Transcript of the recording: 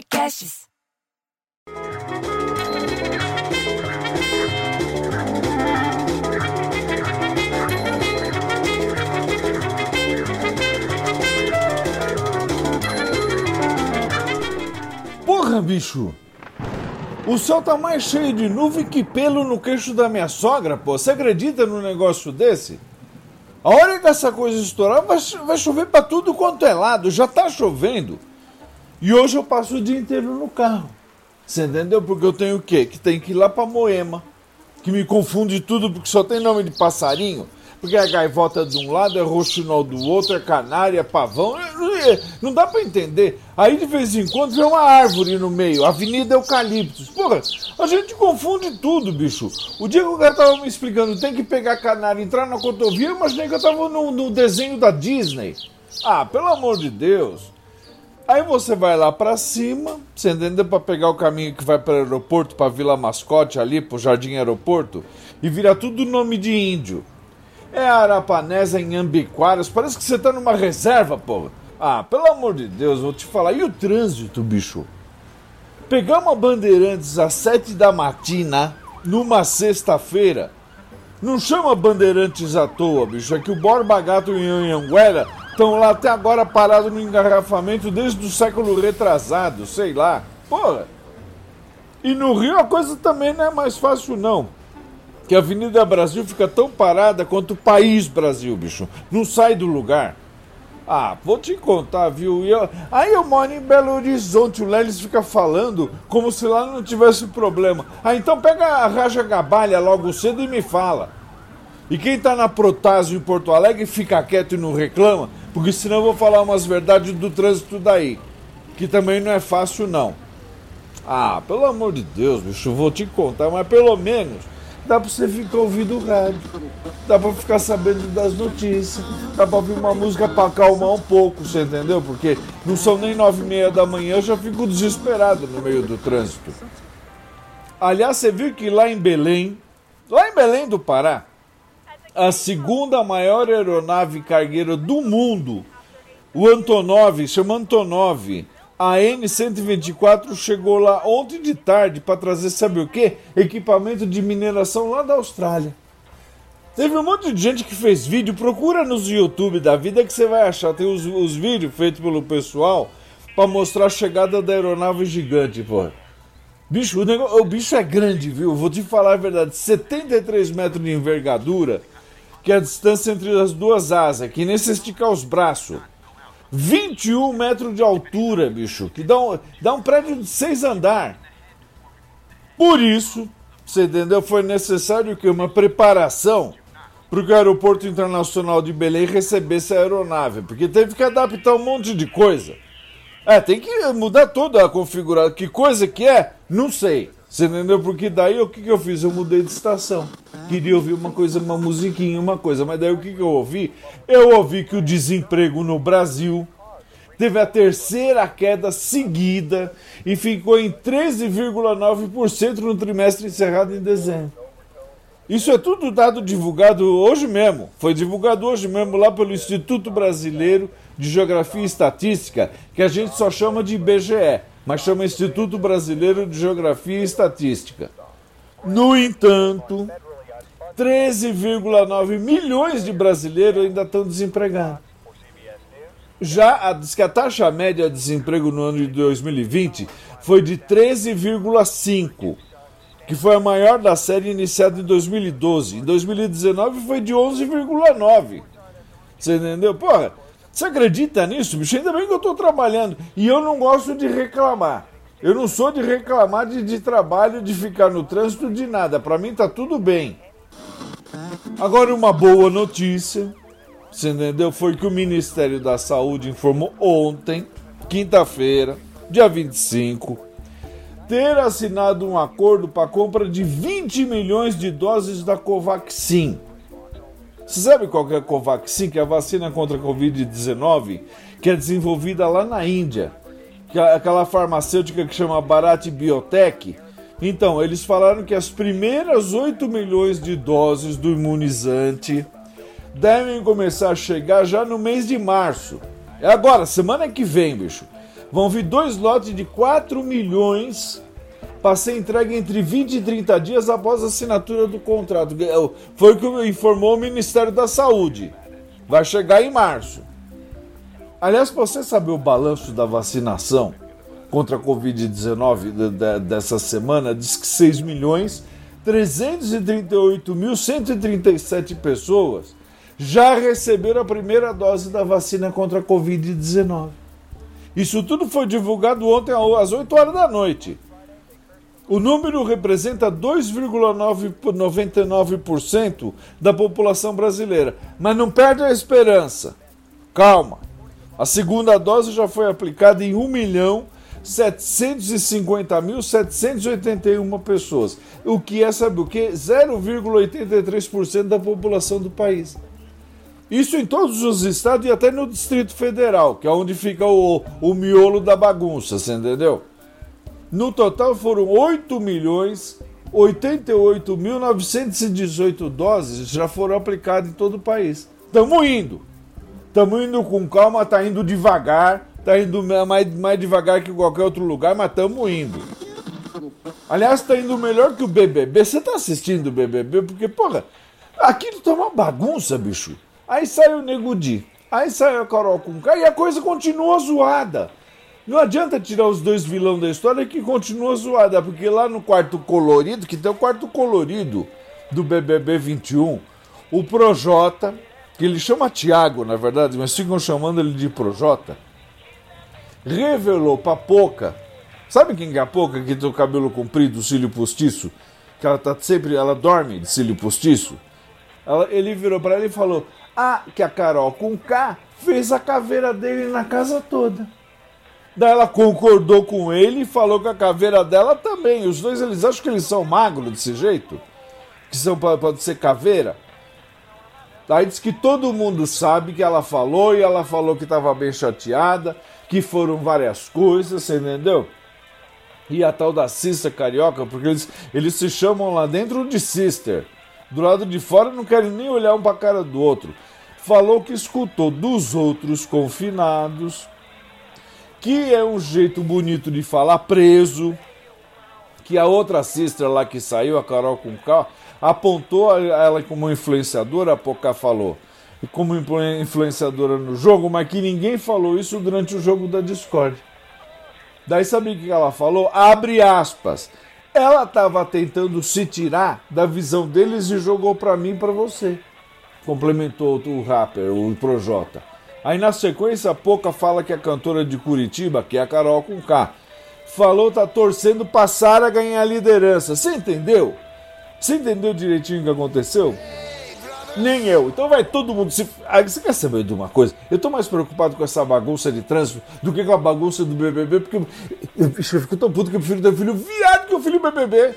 Podcasts. Porra, bicho! O céu tá mais cheio de nuvem que pelo no queixo da minha sogra, pô. Você acredita num negócio desse? A hora que essa coisa estourar, vai, vai chover pra tudo quanto é lado. Já tá chovendo. E hoje eu passo o dia inteiro no carro. Você entendeu? Porque eu tenho o quê? Que tem que ir lá pra Moema. Que me confunde tudo porque só tem nome de passarinho. Porque é gaivota de um lado, é roxinol do outro, é canária, é pavão. Não dá para entender. Aí de vez em quando vem uma árvore no meio, Avenida Eucaliptus. Porra, a gente confunde tudo, bicho. O dia que o cara tava me explicando, tem que pegar canária entrar na cotovia, eu imaginei que eu tava no, no desenho da Disney. Ah, pelo amor de Deus. Aí você vai lá para cima, você entendeu? Para pegar o caminho que vai para o aeroporto, para Vila Mascote ali, pro Jardim Aeroporto, e vira tudo nome de índio. É Arapanesa em Ambiquaras. Parece que você tá numa reserva, porra. Ah, pelo amor de Deus, vou te falar. E o trânsito, bicho? Pegar uma Bandeirantes às sete da matina, numa sexta-feira, não chama Bandeirantes à toa, bicho. É que o Borba Gato e o Anhanguera estão lá até agora parados no engarrafamento desde o século retrasado, sei lá. Porra. E no Rio a coisa também não é mais fácil, não que a Avenida Brasil fica tão parada quanto o país Brasil, bicho. Não sai do lugar. Ah, vou te contar, viu? Eu... Aí eu moro em Belo Horizonte, o Lelis fica falando como se lá não tivesse problema. Ah, então pega a Raja Gabalha logo cedo e me fala. E quem tá na Protásio em Porto Alegre fica quieto e não reclama, porque senão eu vou falar umas verdades do trânsito daí. Que também não é fácil, não. Ah, pelo amor de Deus, bicho, vou te contar, mas pelo menos dá pra você ficar ouvindo o rádio, dá pra ficar sabendo das notícias, dá pra ouvir uma música pra acalmar um pouco, você entendeu? Porque não são nem nove e meia da manhã, eu já fico desesperado no meio do trânsito. Aliás, você viu que lá em Belém, lá em Belém do Pará, a segunda maior aeronave cargueira do mundo, o Antonov, chama Antonov, a N124 chegou lá ontem de tarde para trazer, sabe o que? Equipamento de mineração lá da Austrália. Teve um monte de gente que fez vídeo, procura nos YouTube da vida que você vai achar. Tem os, os vídeos feitos pelo pessoal para mostrar a chegada da aeronave gigante, pô. Bicho, o, negócio, o bicho é grande, viu? Vou te falar a verdade: 73 metros de envergadura, que é a distância entre as duas asas, que nem se esticar os braços. 21 metros de altura, bicho, que dá um, dá um prédio de seis andar. Por isso, você entendeu? Foi necessário que uma preparação para que o aeroporto internacional de Belém recebesse a aeronave, porque teve que adaptar um monte de coisa. É, tem que mudar toda a configuração. Que coisa que é? Não sei. Você entendeu? Porque daí o que, que eu fiz? Eu mudei de estação. Queria ouvir uma coisa, uma musiquinha, uma coisa. Mas daí o que, que eu ouvi? Eu ouvi que o desemprego no Brasil teve a terceira queda seguida e ficou em 13,9% no trimestre encerrado em dezembro. Isso é tudo dado divulgado hoje mesmo. Foi divulgado hoje mesmo lá pelo Instituto Brasileiro de Geografia e Estatística, que a gente só chama de IBGE mas chama Instituto Brasileiro de Geografia e Estatística. No entanto, 13,9 milhões de brasileiros ainda estão desempregados. Já diz que a taxa média de desemprego no ano de 2020 foi de 13,5, que foi a maior da série iniciada em 2012. Em 2019 foi de 11,9. Você entendeu? Porra, você acredita nisso, bicho? Ainda bem que eu estou trabalhando. E eu não gosto de reclamar. Eu não sou de reclamar de, de trabalho, de ficar no trânsito, de nada. Para mim tá tudo bem. Agora, uma boa notícia, você entendeu? Foi que o Ministério da Saúde informou ontem, quinta-feira, dia 25, ter assinado um acordo para compra de 20 milhões de doses da Covaxin você sabe qual é a Covaxin, que é a vacina contra a Covid-19, que é desenvolvida lá na Índia? É aquela farmacêutica que chama Bharat Biotech. Então, eles falaram que as primeiras 8 milhões de doses do imunizante devem começar a chegar já no mês de março. É agora, semana que vem, bicho. vão vir dois lotes de 4 milhões para ser entregue entre 20 e 30 dias após a assinatura do contrato. Foi o que informou o Ministério da Saúde. Vai chegar em março. Aliás, você saber o balanço da vacinação contra a Covid-19 dessa semana, diz que 6 milhões 338.137 pessoas já receberam a primeira dose da vacina contra a Covid-19. Isso tudo foi divulgado ontem às 8 horas da noite. O número representa 2,99% da população brasileira. Mas não perde a esperança. Calma. A segunda dose já foi aplicada em 1 milhão 750.781 pessoas. O que é, sabe o que? 0,83% da população do país. Isso em todos os estados e até no Distrito Federal, que é onde fica o, o miolo da bagunça, você entendeu? No total foram 8 milhões 88.918 doses já foram aplicadas em todo o país. Estamos indo. Estamos indo com calma, tá indo devagar, tá indo mais, mais devagar que qualquer outro lugar, mas estamos indo. Aliás, tá indo melhor que o BBB. Você tá assistindo o BBB? Porque, porra, aquilo tá uma bagunça, bicho. Aí sai o Nego Di, aí sai a Carol com K e a coisa continua zoada. Não adianta tirar os dois vilão da história que continua zoada, porque lá no quarto colorido, que tem o quarto colorido do BBB 21, o Projota, que ele chama Tiago, na verdade, mas ficam chamando ele de Projota, revelou pra Poca, sabe quem é a Poca que tem o cabelo comprido, cílio postiço? Que ela tá sempre, ela dorme de cílio postiço? Ela, ele virou para ela e falou: a que a Carol com K fez a caveira dele na casa toda. Daí ela concordou com ele e falou que a caveira dela também. Os dois eles acham que eles são magros desse jeito, que são pode ser caveira. Daí diz que todo mundo sabe que ela falou e ela falou que estava bem chateada, que foram várias coisas, você entendeu? E a tal da Sister Carioca, porque eles, eles se chamam lá dentro de Sister. Do lado de fora não querem nem olhar um para a cara do outro falou que escutou dos outros confinados, que é um jeito bonito de falar preso, que a outra sister lá que saiu, a Carol com K, apontou ela como influenciadora, a Pocá falou, como influenciadora no jogo, mas que ninguém falou isso durante o jogo da Discord. Daí sabe o que ela falou? Abre aspas. Ela estava tentando se tirar da visão deles e jogou para mim para você complementou o rapper, o Projota. Aí na sequência, a Poca fala que a cantora de Curitiba, que é a Carol com K, falou tá torcendo passar a ganhar a liderança. Você entendeu? Você entendeu direitinho o que aconteceu? Nem eu. Então vai todo mundo se. Ah, você quer saber de uma coisa? Eu tô mais preocupado com essa bagunça de trânsito do que com a bagunça do BBB, porque eu, eu, fico tão puto que eu prefiro ter filho viado que o filho BBB.